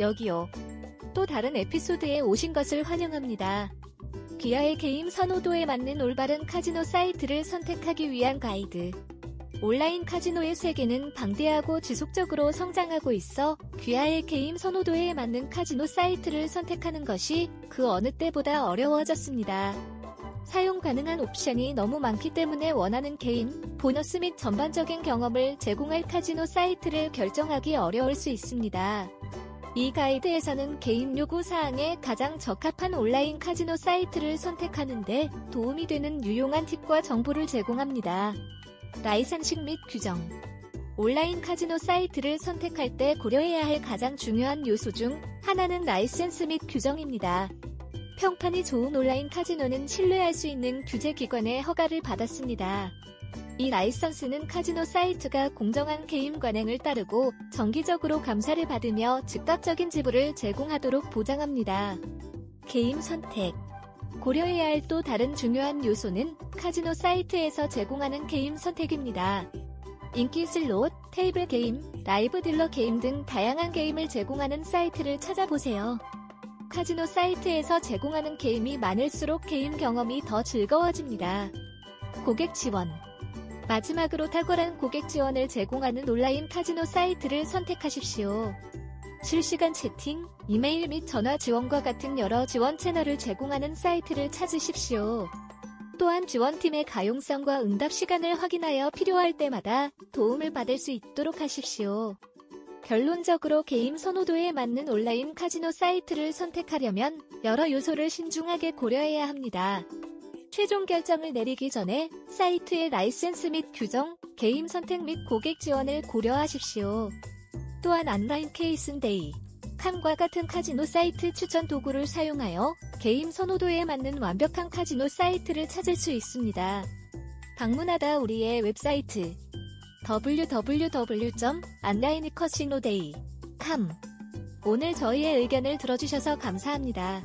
여기요. 또 다른 에피소드에 오신 것을 환영합니다. 귀하의 게임 선호도에 맞는 올바른 카지노 사이트를 선택하기 위한 가이드. 온라인 카지노의 세계는 방대하고 지속적으로 성장하고 있어 귀하의 게임 선호도에 맞는 카지노 사이트를 선택하는 것이 그 어느 때보다 어려워졌습니다. 사용 가능한 옵션이 너무 많기 때문에 원하는 게임, 보너스 및 전반적인 경험을 제공할 카지노 사이트를 결정하기 어려울 수 있습니다. 이 가이드에서는 게임 요구 사항에 가장 적합한 온라인 카지노 사이트를 선택하는데 도움이 되는 유용한 팁과 정보를 제공합니다. 라이선스 및 규정 온라인 카지노 사이트를 선택할 때 고려해야 할 가장 중요한 요소 중 하나는 라이센스 및 규정입니다. 평판이 좋은 온라인 카지노는 신뢰할 수 있는 규제기관의 허가를 받았습니다. 이 라이선스는 카지노 사이트가 공정한 게임 관행을 따르고 정기적으로 감사를 받으며 즉각적인 지불을 제공하도록 보장합니다. 게임 선택 고려해야 할 또 다른 중요한 요소는 카지노 사이트에서 제공하는 게임 선택입니다. 인기 슬롯, 테이블 게임, 라이브 딜러 게임 등 다양한 게임을 제공하는 사이트를 찾아보세요. 카지노 사이트에서 제공하는 게임이 많을수록 게임 경험이 더 즐거워집니다. 고객 지원 마지막으로 탁월한 고객 지원을 제공하는 온라인 카지노 사이트를 선택하십시오. 실시간 채팅, 이메일 및 전화 지원과 같은 여러 지원 채널을 제공하는 사이트를 찾으십시오. 또한 지원팀의 가용성과 응답 시간을 확인하여 필요할 때마다 도움을 받을 수 있도록 하십시오. 결론적으로 게임 선호도에 맞는 온라인 카지노 사이트를 선택하려면 여러 요소를 신중하게 고려해야 합니다. 최종 결정을 내리기 전에 사이트의 라이센스 및 규정, 게임 선택 및 고객 지원을 고려하십시오. 또한 Onlinecasinday.com과 같은 카지노 사이트 추천 도구를 사용하여 게임 선호도에 맞는 완벽한 카지노 사이트를 찾을 수 있습니다. 방문하다 우리의 웹사이트 www.onlinecasinoday.com 오늘 저희의 의견을 들어주셔서 감사합니다.